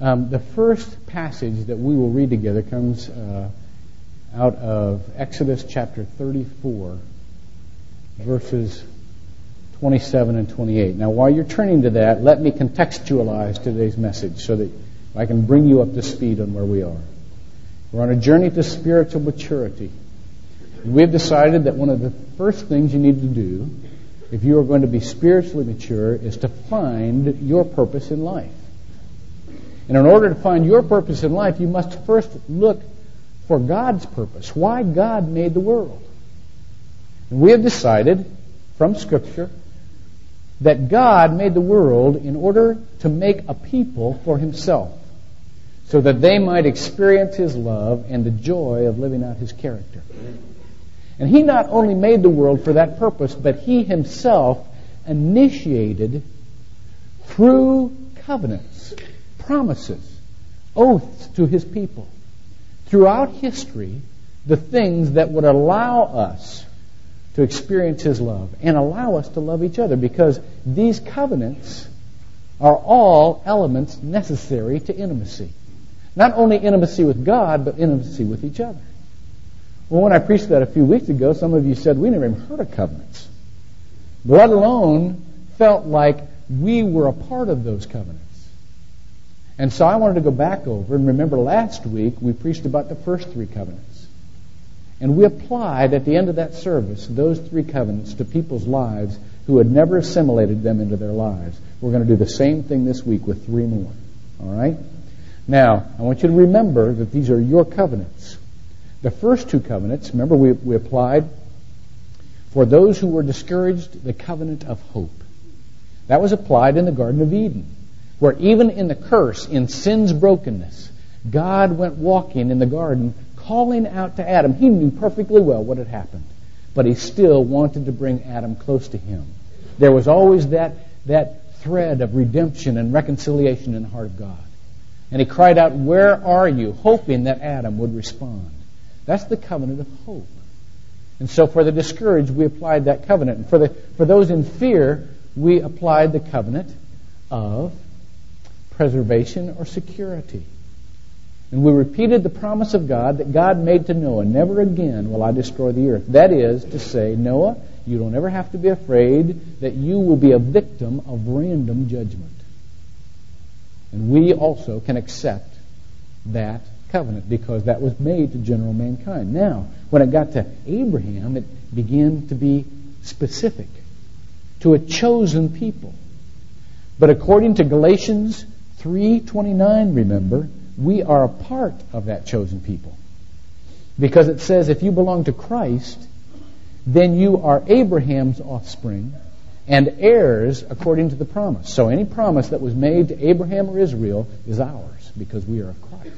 Um, the first passage that we will read together comes uh, out of Exodus chapter 34, verses 27 and 28. Now, while you're turning to that, let me contextualize today's message so that I can bring you up to speed on where we are. We're on a journey to spiritual maturity. And we have decided that one of the first things you need to do if you are going to be spiritually mature is to find your purpose in life. And in order to find your purpose in life, you must first look for God's purpose, why God made the world. And we have decided from Scripture that God made the world in order to make a people for Himself, so that they might experience His love and the joy of living out His character. And He not only made the world for that purpose, but He Himself initiated through covenants, promises, oaths to His people, throughout history, the things that would allow us to experience His love and allow us to love each other because these covenants are all elements necessary to intimacy. Not only intimacy with God, but intimacy with each other. Well, when I preached that a few weeks ago, some of you said we never even heard of covenants, let alone felt like we were a part of those covenants. And so I wanted to go back over and remember last week we preached about the first three covenants. And we applied at the end of that service those three covenants to people's lives who had never assimilated them into their lives. We're going to do the same thing this week with three more. All right? Now, I want you to remember that these are your covenants. The first two covenants, remember we, we applied for those who were discouraged the covenant of hope. That was applied in the Garden of Eden, where even in the curse, in sin's brokenness, God went walking in the garden calling out to Adam. He knew perfectly well what had happened, but he still wanted to bring Adam close to him. There was always that, that thread of redemption and reconciliation in the heart of God. And he cried out, Where are you? hoping that Adam would respond. That's the covenant of hope. And so for the discouraged, we applied that covenant. And for, the, for those in fear, we applied the covenant of preservation or security. And we repeated the promise of God that God made to Noah, never again will I destroy the earth. That is to say, Noah, you don't ever have to be afraid that you will be a victim of random judgment. And we also can accept that covenant because that was made to general mankind. Now, when it got to Abraham, it began to be specific to a chosen people. But according to Galatians 3:29, remember, we are a part of that chosen people. Because it says if you belong to Christ, then you are Abraham's offspring and heirs according to the promise. So any promise that was made to Abraham or Israel is ours because we are of Christ.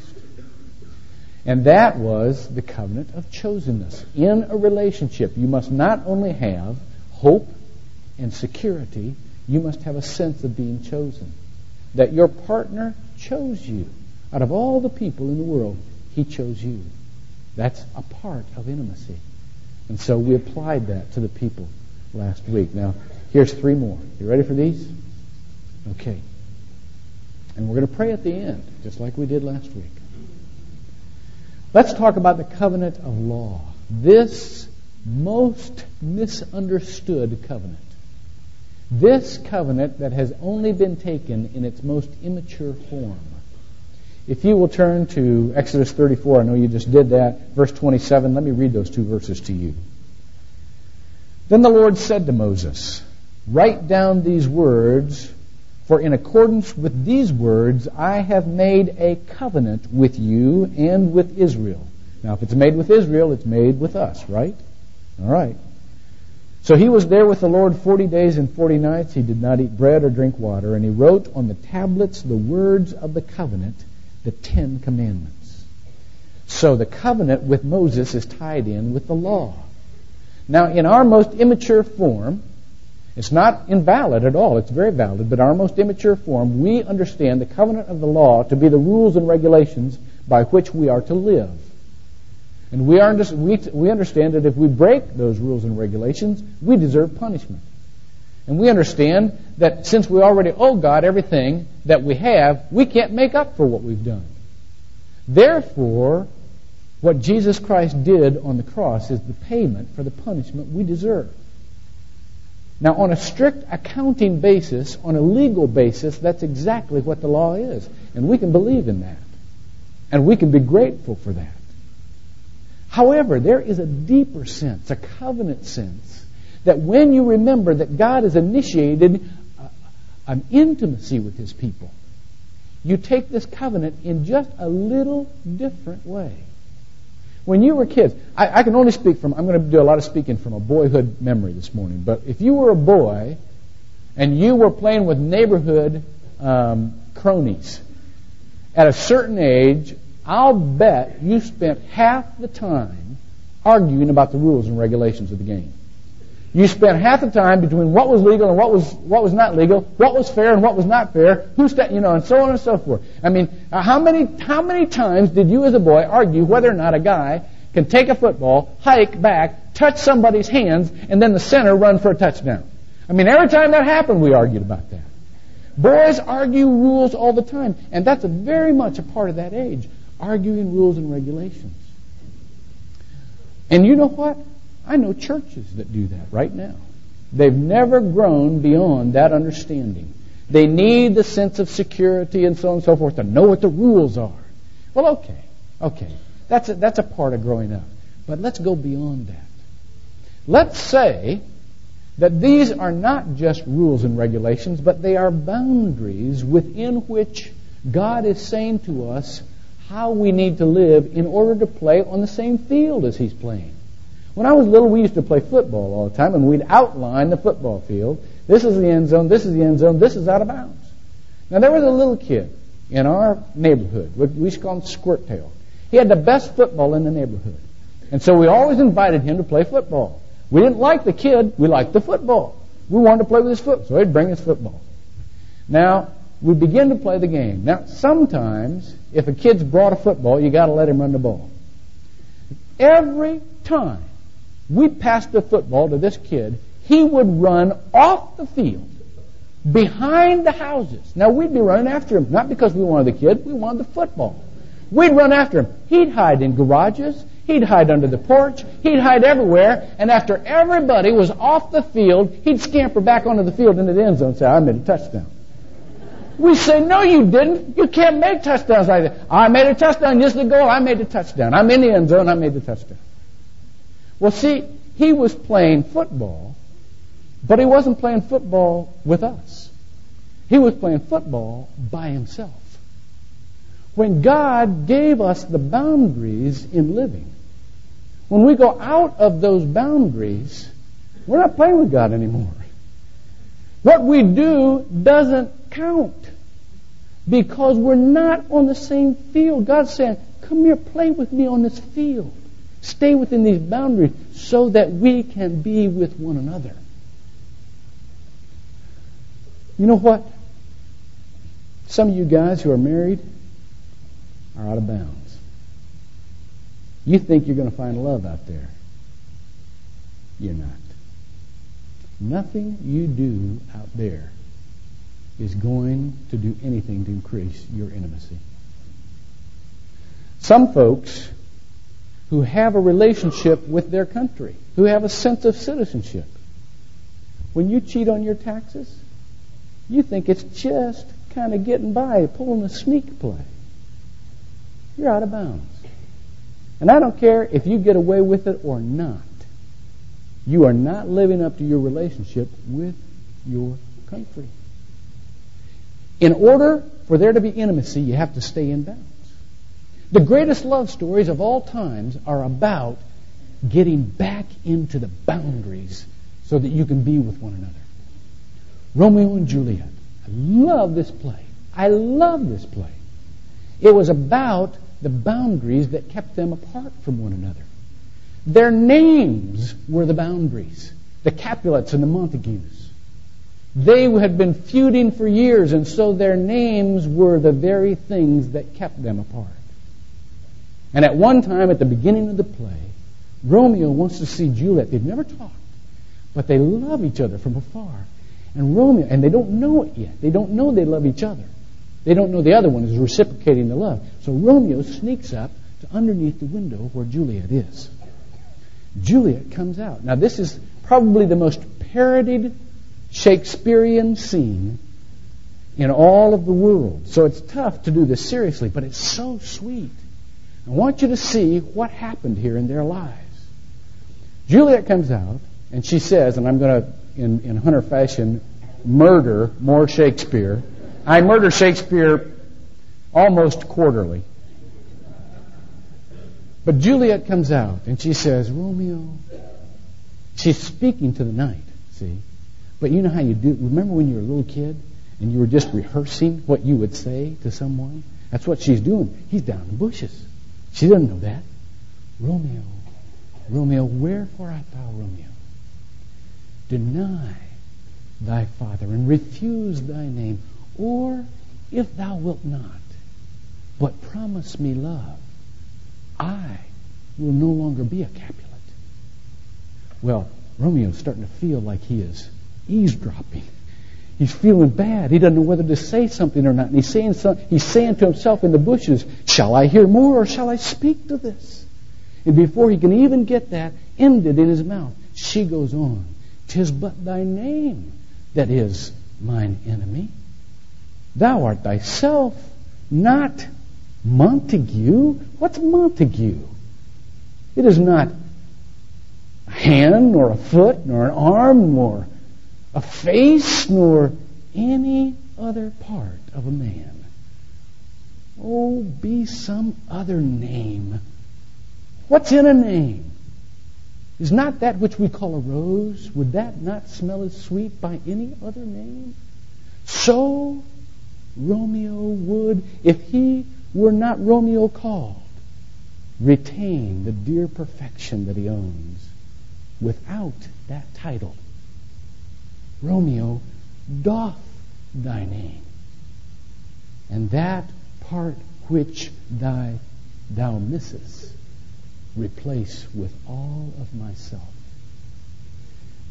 And that was the covenant of chosenness. In a relationship, you must not only have hope and security, you must have a sense of being chosen. That your partner chose you. Out of all the people in the world, he chose you. That's a part of intimacy. And so we applied that to the people last week. Now, here's three more. You ready for these? Okay. And we're going to pray at the end, just like we did last week. Let's talk about the covenant of law. This most misunderstood covenant. This covenant that has only been taken in its most immature form. If you will turn to Exodus 34, I know you just did that, verse 27, let me read those two verses to you. Then the Lord said to Moses, Write down these words for in accordance with these words, I have made a covenant with you and with Israel. Now, if it's made with Israel, it's made with us, right? All right. So he was there with the Lord 40 days and 40 nights. He did not eat bread or drink water. And he wrote on the tablets the words of the covenant, the Ten Commandments. So the covenant with Moses is tied in with the law. Now, in our most immature form, it's not invalid at all. It's very valid. But our most immature form, we understand the covenant of the law to be the rules and regulations by which we are to live. And we, are, we, we understand that if we break those rules and regulations, we deserve punishment. And we understand that since we already owe God everything that we have, we can't make up for what we've done. Therefore, what Jesus Christ did on the cross is the payment for the punishment we deserve. Now, on a strict accounting basis, on a legal basis, that's exactly what the law is. And we can believe in that. And we can be grateful for that. However, there is a deeper sense, a covenant sense, that when you remember that God has initiated uh, an intimacy with His people, you take this covenant in just a little different way. When you were kids, I, I can only speak from, I'm going to do a lot of speaking from a boyhood memory this morning, but if you were a boy and you were playing with neighborhood um, cronies, at a certain age, I'll bet you spent half the time arguing about the rules and regulations of the game. You spent half the time between what was legal and what was what was not legal, what was fair and what was not fair, who sta- you know, and so on and so forth. I mean, uh, how many how many times did you as a boy argue whether or not a guy can take a football, hike back, touch somebody's hands, and then the center run for a touchdown? I mean, every time that happened, we argued about that. Boys argue rules all the time, and that's very much a part of that age, arguing rules and regulations. And you know what? I know churches that do that right now. They've never grown beyond that understanding. They need the sense of security and so on and so forth to know what the rules are. Well, okay, okay. That's a, that's a part of growing up. But let's go beyond that. Let's say that these are not just rules and regulations, but they are boundaries within which God is saying to us how we need to live in order to play on the same field as He's playing. When I was little, we used to play football all the time, and we'd outline the football field. This is the end zone, this is the end zone, this is out of bounds. Now, there was a little kid in our neighborhood. We used to call him Squirt Tail. He had the best football in the neighborhood. And so we always invited him to play football. We didn't like the kid, we liked the football. We wanted to play with his foot, so he'd bring his football. Now, we begin to play the game. Now, sometimes, if a kid's brought a football, you gotta let him run the ball. Every time we passed the football to this kid, he would run off the field behind the houses. Now we'd be running after him, not because we wanted the kid, we wanted the football. We'd run after him. He'd hide in garages, he'd hide under the porch, he'd hide everywhere, and after everybody was off the field, he'd scamper back onto the field into the end zone and say, I made a touchdown. We say, no, you didn't. You can't make touchdowns like that. I made a touchdown. This is the goal. I made a touchdown. I'm in the end zone. I made the touchdown. Well, see, he was playing football, but he wasn't playing football with us. He was playing football by himself. When God gave us the boundaries in living, when we go out of those boundaries, we're not playing with God anymore. What we do doesn't count because we're not on the same field. God's saying, Come here, play with me on this field. Stay within these boundaries so that we can be with one another. You know what? Some of you guys who are married are out of bounds. You think you're going to find love out there. You're not. Nothing you do out there is going to do anything to increase your intimacy. Some folks who have a relationship with their country, who have a sense of citizenship. When you cheat on your taxes, you think it's just kind of getting by, pulling a sneak play. You're out of bounds. And I don't care if you get away with it or not. You are not living up to your relationship with your country. In order for there to be intimacy, you have to stay in bounds. The greatest love stories of all times are about getting back into the boundaries so that you can be with one another. Romeo and Juliet. I love this play. I love this play. It was about the boundaries that kept them apart from one another. Their names were the boundaries. The Capulets and the Montagues. They had been feuding for years, and so their names were the very things that kept them apart. And at one time, at the beginning of the play, Romeo wants to see Juliet. They've never talked, but they love each other from afar. And Romeo, and they don't know it yet. They don't know they love each other. They don't know the other one is reciprocating the love. So Romeo sneaks up to underneath the window where Juliet is. Juliet comes out. Now, this is probably the most parodied Shakespearean scene in all of the world. So it's tough to do this seriously, but it's so sweet. I want you to see what happened here in their lives. Juliet comes out, and she says, and I'm going to, in, in Hunter fashion, murder more Shakespeare. I murder Shakespeare almost quarterly. But Juliet comes out, and she says, Romeo. She's speaking to the night, see? But you know how you do. Remember when you were a little kid and you were just rehearsing what you would say to someone? That's what she's doing. He's down in the bushes. She doesn't know that. Romeo, Romeo, wherefore art thou, Romeo? Deny thy father and refuse thy name, or if thou wilt not, but promise me love, I will no longer be a Capulet. Well, Romeo's starting to feel like he is eavesdropping. He's feeling bad. He doesn't know whether to say something or not. And he's saying, some, he's saying to himself in the bushes, Shall I hear more or shall I speak to this? And before he can even get that ended in his mouth, she goes on, Tis but thy name that is mine enemy. Thou art thyself, not Montague. What's Montague? It is not a hand, nor a foot, nor an arm, nor a face, nor any other part of a man. Oh, be some other name. What's in a name? Is not that which we call a rose, would that not smell as sweet by any other name? So Romeo would, if he were not Romeo called, retain the dear perfection that he owns without that title. Romeo doth thy name, and that part which thy thou missest replace with all of myself.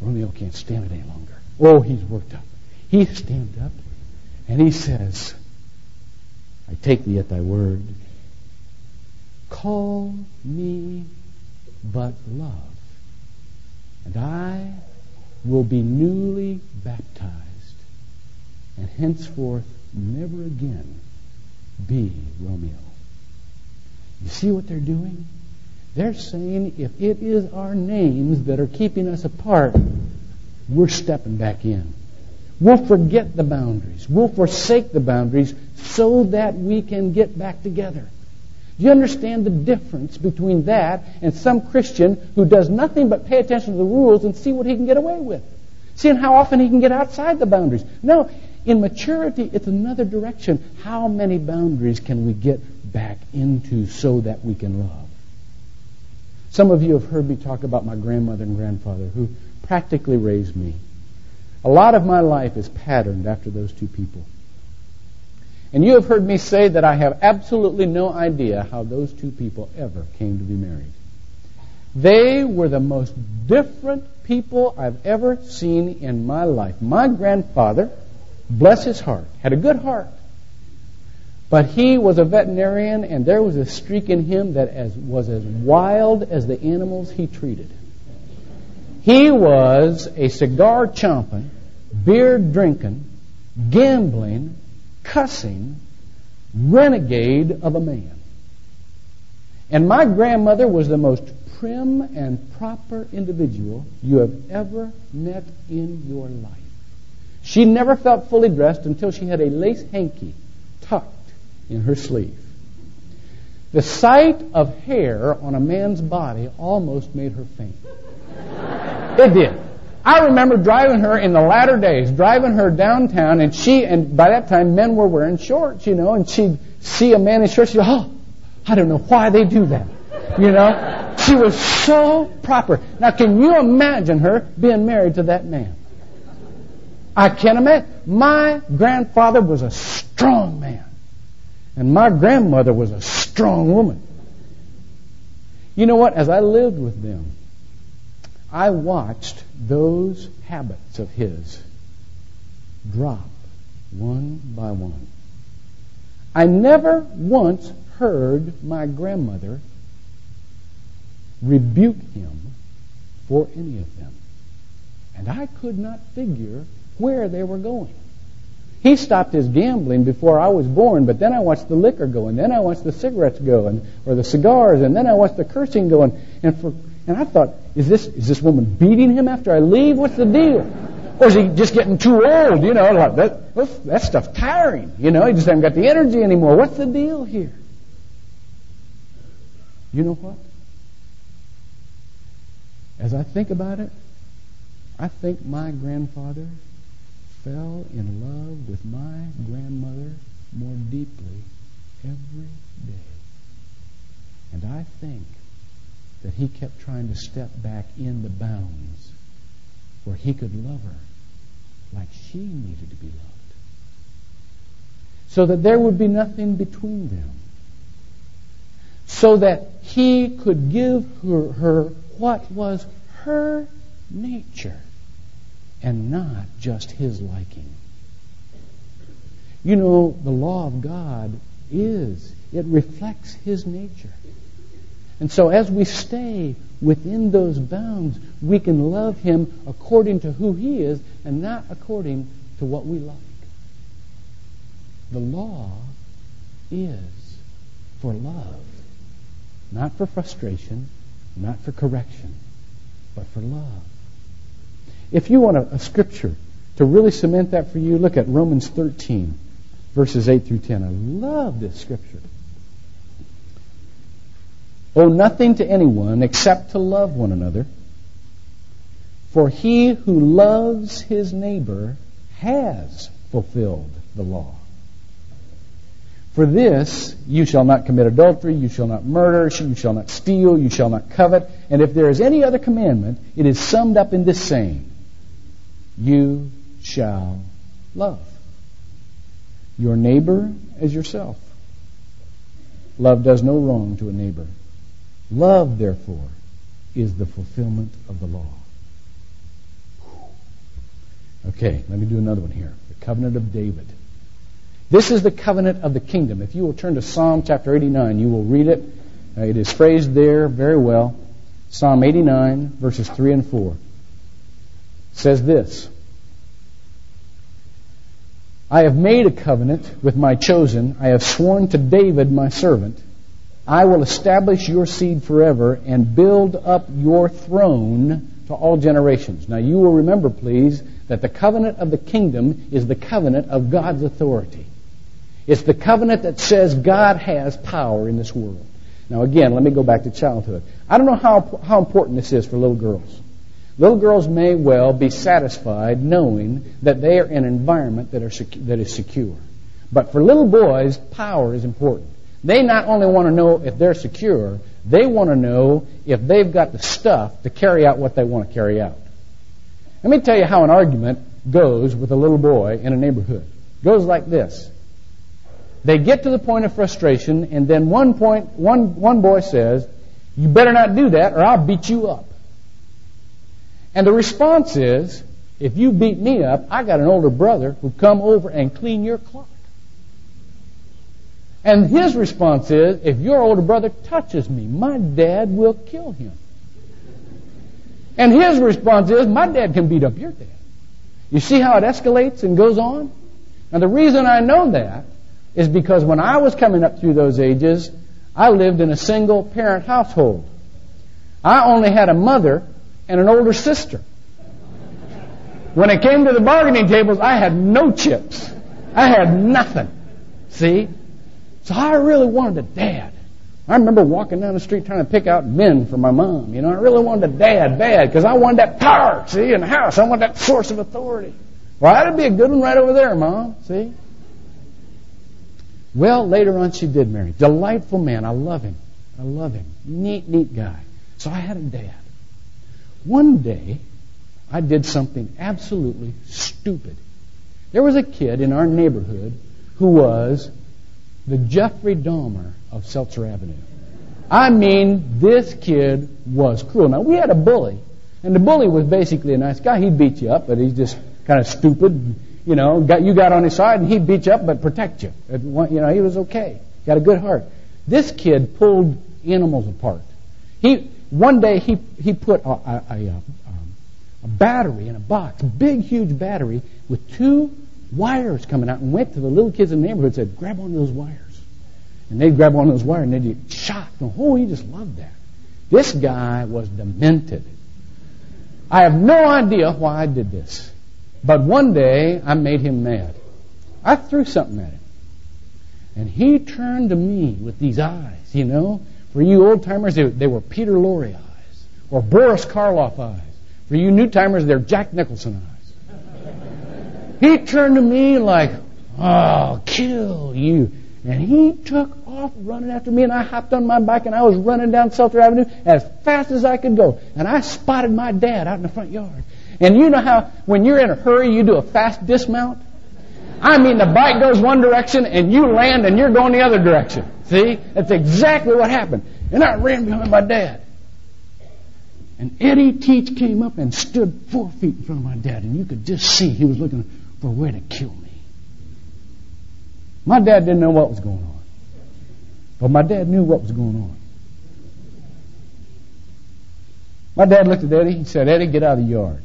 Romeo can't stand it any longer. Oh, he's worked up. He stands up and he says, I take thee at thy word. Call me but love, will be newly baptized, and henceforth never again be Romeo. You see what they're doing? They're saying if it is our names that are keeping us apart, we're stepping back in. We'll forget the boundaries. We'll forsake the boundaries so that we can get back together. Do you understand the difference between that and some Christian who does nothing but pay attention to the rules and see what he can get away with? Seeing how often he can get outside the boundaries. No, in maturity, it's another direction. How many boundaries can we get back into so that we can love? Some of you have heard me talk about my grandmother and grandfather who practically raised me. A lot of my life is patterned after those two people. And you have heard me say that I have absolutely no idea how those two people ever came to be married. They were the most different people I've ever seen in my life. My grandfather, bless his heart, had a good heart. But he was a veterinarian, and there was a streak in him that as, was as wild as the animals he treated. He was a cigar chomping, beer drinking, gambling, cussing renegade of a man. And my grandmother was the most prim and proper individual you have ever met in your life. She never felt fully dressed until she had a lace hanky tucked in her sleeve. The sight of hair on a man's body almost made her faint. It did. I remember driving her in the latter days, driving her downtown, and she, and by that time men were wearing shorts, you know, and she'd see a man in shorts, she'd go, oh, I don't know why they do that. You know? She was so proper. Now, can you imagine her being married to that man? I can't imagine. My grandfather was a strong man, and my grandmother was a strong woman. You know what? As I lived with them, I watched those habits of his drop one by one. I never once heard my grandmother rebuke him for any of them. And I could not figure where they were going. He stopped his gambling before I was born, but then I watched the liquor go, and then I watched the cigarettes go, and or the cigars, and then I watched the cursing go, and, and for and I thought, is this is this woman beating him after I leave? What's the deal? Or is he just getting too old? You know, like that that stuff's tiring. You know, he just hasn't got the energy anymore. What's the deal here? You know what? As I think about it, I think my grandfather fell in love with my grandmother more deeply every day. And I think that he kept trying to step back in the bounds where he could love her like she needed to be loved. So that there would be nothing between them. So that he could give her, her what was her nature and not just his liking. You know, the law of God is, it reflects his nature. And so as we stay within those bounds, we can love him according to who he is and not according to what we like. The law is for love, not for frustration, not for correction, but for love. If you want a, a scripture to really cement that for you, look at Romans 13, verses 8 through 10. I love this scripture. Owe nothing to anyone except to love one another. For he who loves his neighbor has fulfilled the law. For this, you shall not commit adultery, you shall not murder, you shall not steal, you shall not covet. And if there is any other commandment, it is summed up in this saying You shall love your neighbor as yourself. Love does no wrong to a neighbor. Love, therefore, is the fulfillment of the law. Okay, let me do another one here. The covenant of David. This is the covenant of the kingdom. If you will turn to Psalm chapter 89, you will read it. Uh, it is phrased there very well. Psalm 89, verses 3 and 4 says this I have made a covenant with my chosen. I have sworn to David, my servant. I will establish your seed forever and build up your throne to all generations. Now you will remember, please, that the covenant of the kingdom is the covenant of God's authority. It's the covenant that says God has power in this world. Now again, let me go back to childhood. I don't know how, how important this is for little girls. Little girls may well be satisfied knowing that they are in an environment that, are, that is secure. But for little boys, power is important. They not only want to know if they're secure, they want to know if they've got the stuff to carry out what they want to carry out. Let me tell you how an argument goes with a little boy in a neighborhood. It goes like this. They get to the point of frustration, and then one point, one, one boy says, You better not do that, or I'll beat you up. And the response is, If you beat me up, I got an older brother who'll come over and clean your clock. And his response is, if your older brother touches me, my dad will kill him. And his response is, my dad can beat up your dad. You see how it escalates and goes on? Now the reason I know that is because when I was coming up through those ages, I lived in a single parent household. I only had a mother and an older sister. When it came to the bargaining tables, I had no chips. I had nothing. See? So I really wanted a dad. I remember walking down the street trying to pick out men for my mom. You know, I really wanted a dad bad because I wanted that power, see, in the house. I wanted that source of authority. Well, that'd be a good one right over there, Mom. See? Well, later on she did marry. Delightful man. I love him. I love him. Neat, neat guy. So I had a dad. One day, I did something absolutely stupid. There was a kid in our neighborhood who was the Jeffrey Dahmer of Seltzer Avenue. I mean, this kid was cruel. Now, we had a bully, and the bully was basically a nice guy. He'd beat you up, but he's just kind of stupid. you know, got, you got on his side and he'd beat you up but protect you. You know, he was okay. Got a good heart. This kid pulled animals apart. He, one day he, he put a, a, a, um, a battery in a box, big, huge battery with two wires coming out and went to the little kids in the neighborhood and said, grab one of those wires. And they'd grab one of those wires and they'd get shocked. Oh, he just loved that. This guy was demented. I have no idea why I did this. But one day I made him mad. I threw something at him. And he turned to me with these eyes, you know. For you old timers, they, they were Peter Lorre eyes or Boris Karloff eyes. For you new timers, they're Jack Nicholson eyes. He turned to me like, oh, I'll kill you. And he took off running after me, and I hopped on my bike, and I was running down Seltzer Avenue as fast as I could go. And I spotted my dad out in the front yard. And you know how when you're in a hurry, you do a fast dismount? I mean, the bike goes one direction, and you land, and you're going the other direction. See? That's exactly what happened. And I ran behind my dad. And Eddie Teach came up and stood four feet in front of my dad, and you could just see he was looking for where to kill me. My dad didn't know what was going on. But my dad knew what was going on. My dad looked at Eddie and said, Eddie, get out of the yard.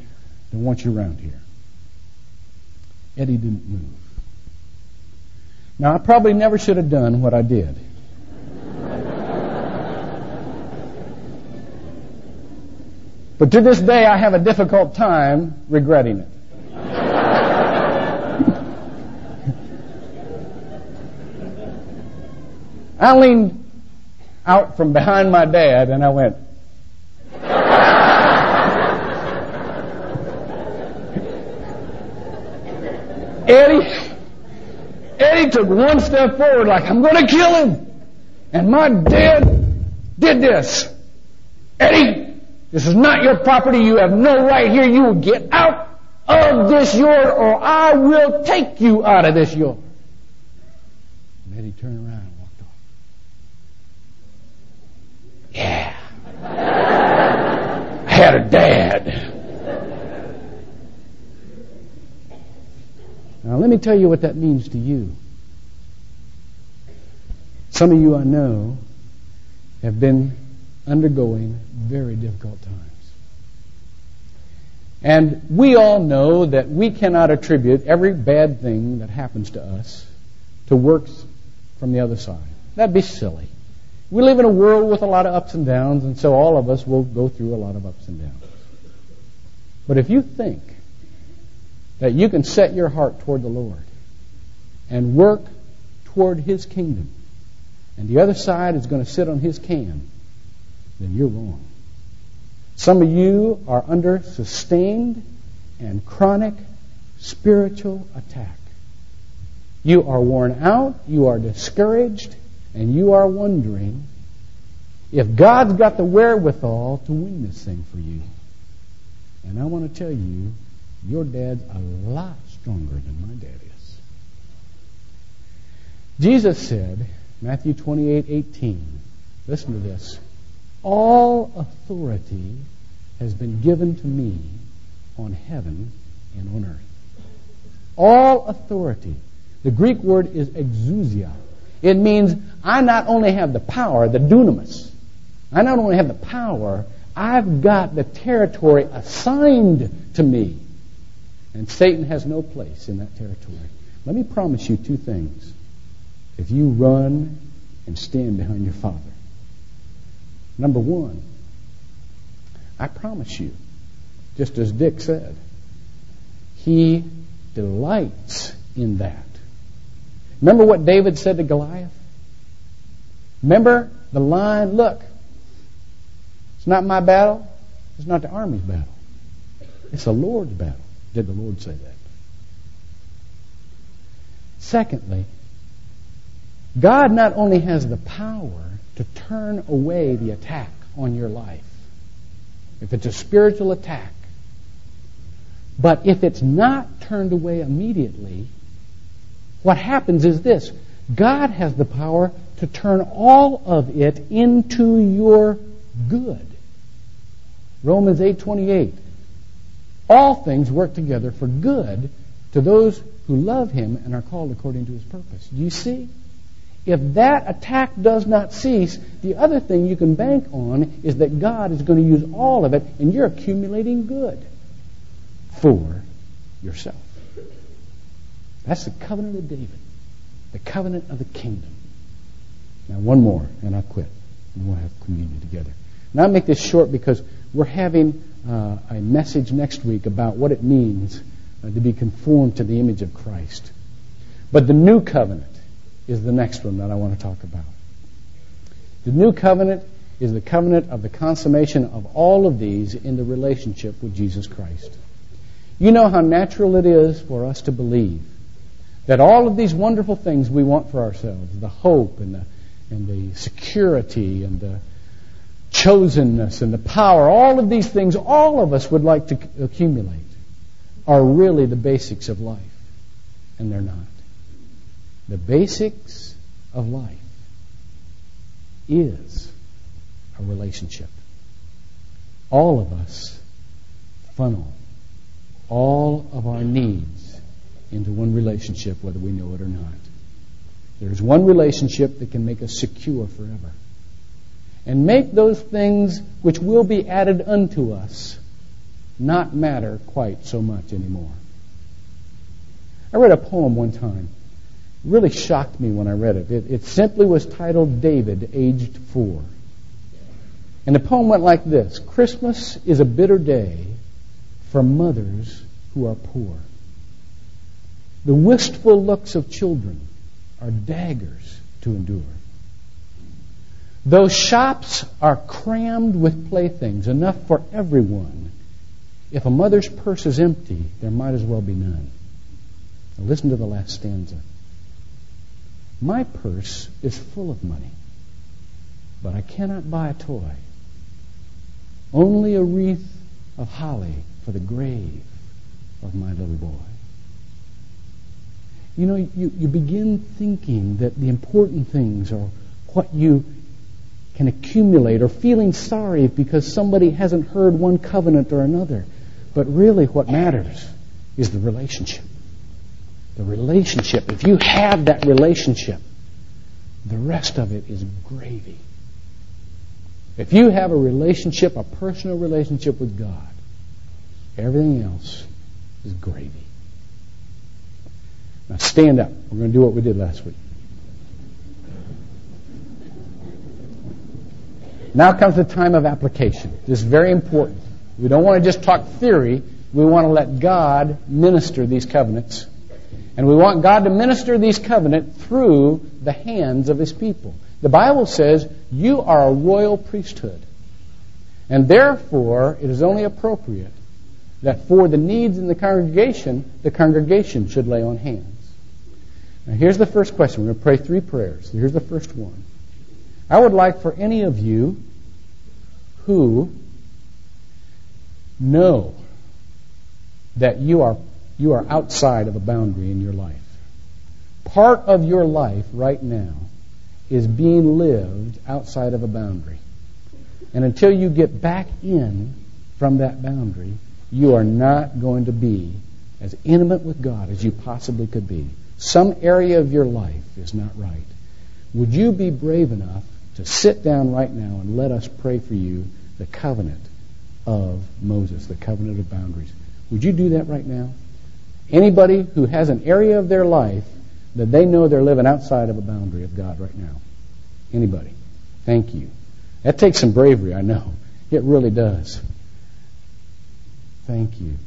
Don't want you around here. Eddie didn't move. Now, I probably never should have done what I did. but to this day, I have a difficult time regretting it. I leaned out from behind my dad and I went, Eddie, Eddie took one step forward like, I'm going to kill him. And my dad did this. Eddie, this is not your property. You have no right here. You will get out of this yard or I will take you out of this yard. And Eddie turned around and walked off. Yeah. I had a dad. Now, let me tell you what that means to you. Some of you I know have been undergoing very difficult times. And we all know that we cannot attribute every bad thing that happens to us to works from the other side. That'd be silly. We live in a world with a lot of ups and downs, and so all of us will go through a lot of ups and downs. But if you think that you can set your heart toward the Lord and work toward His kingdom, and the other side is going to sit on His can, then you're wrong. Some of you are under sustained and chronic spiritual attack. You are worn out, you are discouraged, and you are wondering if God's got the wherewithal to win this thing for you. And I want to tell you, your dad's a lot stronger than my dad is. Jesus said, Matthew 28 18, listen to this. All authority has been given to me on heaven and on earth. All authority. The Greek word is exousia. It means I not only have the power, the dunamis, I not only have the power, I've got the territory assigned to me. And Satan has no place in that territory. Let me promise you two things. If you run and stand behind your Father. Number one, I promise you, just as Dick said, he delights in that. Remember what David said to Goliath? Remember the line, look, it's not my battle, it's not the army's battle. It's the Lord's battle. Did the Lord say that? Secondly, God not only has the power to turn away the attack on your life, if it's a spiritual attack, but if it's not turned away immediately, what happens is this God has the power to turn all of it into your good. Romans 8:28 all things work together for good to those who love him and are called according to his purpose. Do you see? If that attack does not cease, the other thing you can bank on is that God is going to use all of it and you're accumulating good for yourself. That's the covenant of David, the covenant of the kingdom. Now, one more, and I'll quit, and we'll have communion together. Now, I'll make this short because we're having uh, a message next week about what it means uh, to be conformed to the image of Christ. But the new covenant is the next one that I want to talk about. The new covenant is the covenant of the consummation of all of these in the relationship with Jesus Christ. You know how natural it is for us to believe that all of these wonderful things we want for ourselves, the hope and the, and the security and the chosenness and the power, all of these things all of us would like to accumulate, are really the basics of life. And they're not. The basics of life is a relationship. All of us funnel all of our needs into one relationship, whether we know it or not. There's one relationship that can make us secure forever. And make those things which will be added unto us not matter quite so much anymore. I read a poem one time. It really shocked me when I read it. it. It simply was titled David, aged four. And the poem went like this Christmas is a bitter day for mothers who are poor. The wistful looks of children are daggers to endure. Those shops are crammed with playthings, enough for everyone. If a mother's purse is empty, there might as well be none. Now listen to the last stanza. My purse is full of money, but I cannot buy a toy. Only a wreath of holly for the grave of my little boy. You know, you, you begin thinking that the important things are what you can accumulate or feeling sorry because somebody hasn't heard one covenant or another. But really, what matters is the relationship. The relationship. If you have that relationship, the rest of it is gravy. If you have a relationship, a personal relationship with God, everything else is gravy. Now stand up. We're going to do what we did last week. Now comes the time of application. This is very important. We don't want to just talk theory. We want to let God minister these covenants. And we want God to minister these covenants through the hands of His people. The Bible says you are a royal priesthood. And therefore, it is only appropriate that for the needs in the congregation, the congregation should lay on hands. Now, here's the first question. We're going to pray three prayers. Here's the first one. I would like for any of you who know that you are, you are outside of a boundary in your life. Part of your life right now is being lived outside of a boundary. And until you get back in from that boundary, you are not going to be as intimate with God as you possibly could be. Some area of your life is not right. Would you be brave enough to sit down right now and let us pray for you the covenant of Moses, the covenant of boundaries? Would you do that right now? Anybody who has an area of their life that they know they're living outside of a boundary of God right now? Anybody? Thank you. That takes some bravery, I know. It really does. Thank you.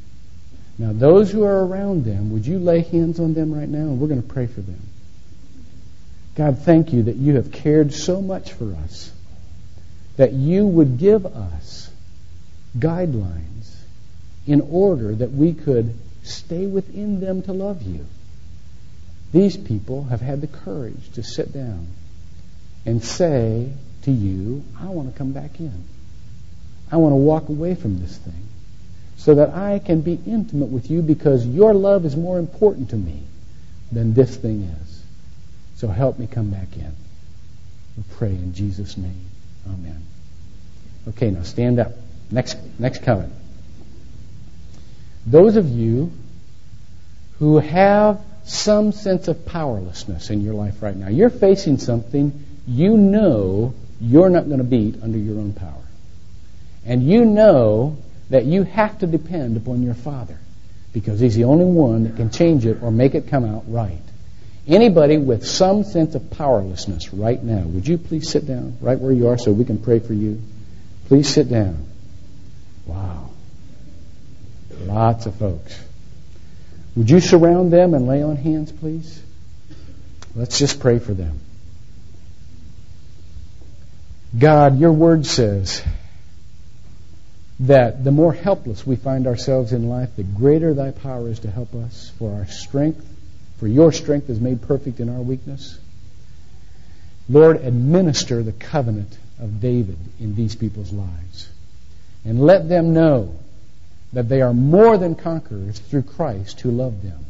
Now, those who are around them, would you lay hands on them right now? And we're going to pray for them. God, thank you that you have cared so much for us, that you would give us guidelines in order that we could stay within them to love you. These people have had the courage to sit down and say to you, I want to come back in. I want to walk away from this thing so that I can be intimate with you because your love is more important to me than this thing is. So help me come back in. We pray in Jesus' name. Amen. Okay, now stand up. Next, next comment. Those of you who have some sense of powerlessness in your life right now. You're facing something you know you're not going to beat under your own power. And you know that you have to depend upon your Father because He's the only one that can change it or make it come out right. Anybody with some sense of powerlessness right now, would you please sit down right where you are so we can pray for you? Please sit down. Wow. Lots of folks. Would you surround them and lay on hands, please? Let's just pray for them. God, your word says that the more helpless we find ourselves in life, the greater thy power is to help us, for our strength, for your strength is made perfect in our weakness. Lord, administer the covenant of David in these people's lives. And let them know that they are more than conquerors through Christ who loved them.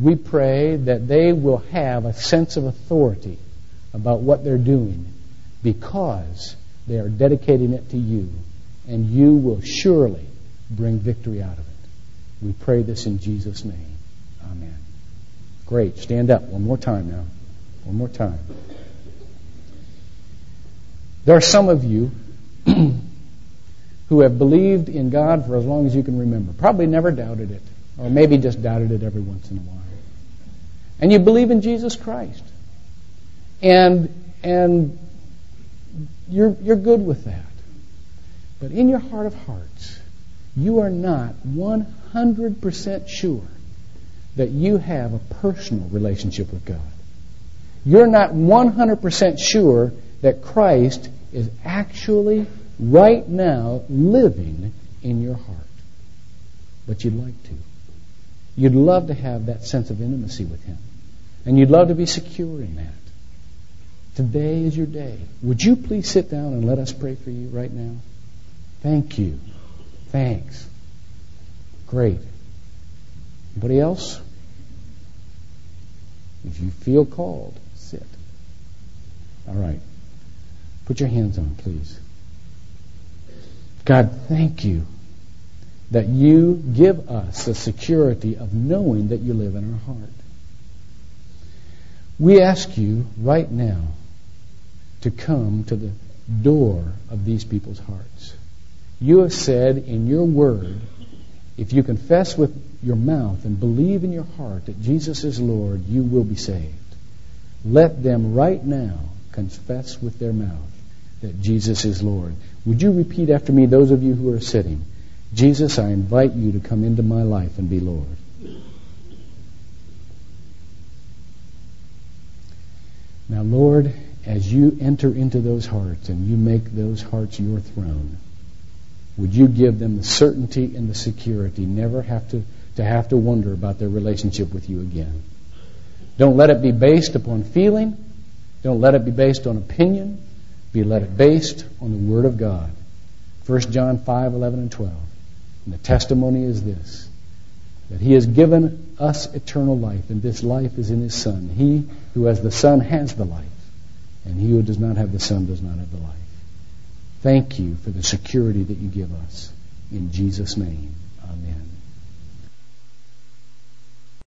We pray that they will have a sense of authority about what they're doing because they are dedicating it to you, and you will surely bring victory out of it. We pray this in Jesus' name. Amen. Great. Stand up one more time now. One more time. There are some of you who have believed in God for as long as you can remember. Probably never doubted it, or maybe just doubted it every once in a while. And you believe in Jesus Christ. And and you're, you're good with that. But in your heart of hearts, you are not 100% sure that you have a personal relationship with God. You're not 100% sure that Christ is actually right now living in your heart. But you'd like to. You'd love to have that sense of intimacy with Him. And you'd love to be secure in that. Today is your day. Would you please sit down and let us pray for you right now? Thank you. Thanks. Great. Anybody else? If you feel called, sit. All right. Put your hands on, please. God, thank you that you give us the security of knowing that you live in our heart. We ask you right now to come to the door of these people's hearts. You have said in your word, if you confess with your mouth and believe in your heart that Jesus is Lord, you will be saved. Let them right now confess with their mouth that Jesus is Lord. Would you repeat after me, those of you who are sitting? Jesus, I invite you to come into my life and be Lord. Now, Lord, as you enter into those hearts and you make those hearts your throne, would you give them the certainty and the security never have to, to have to wonder about their relationship with you again? Don't let it be based upon feeling. Don't let it be based on opinion. Be let it based on the Word of God. 1 John 5, 11, and 12. And the testimony is this that He has given us eternal life, and this life is in His Son. He who has the Son has the life. And he who does not have the Son does not have the life. Thank you for the security that you give us. In Jesus' name.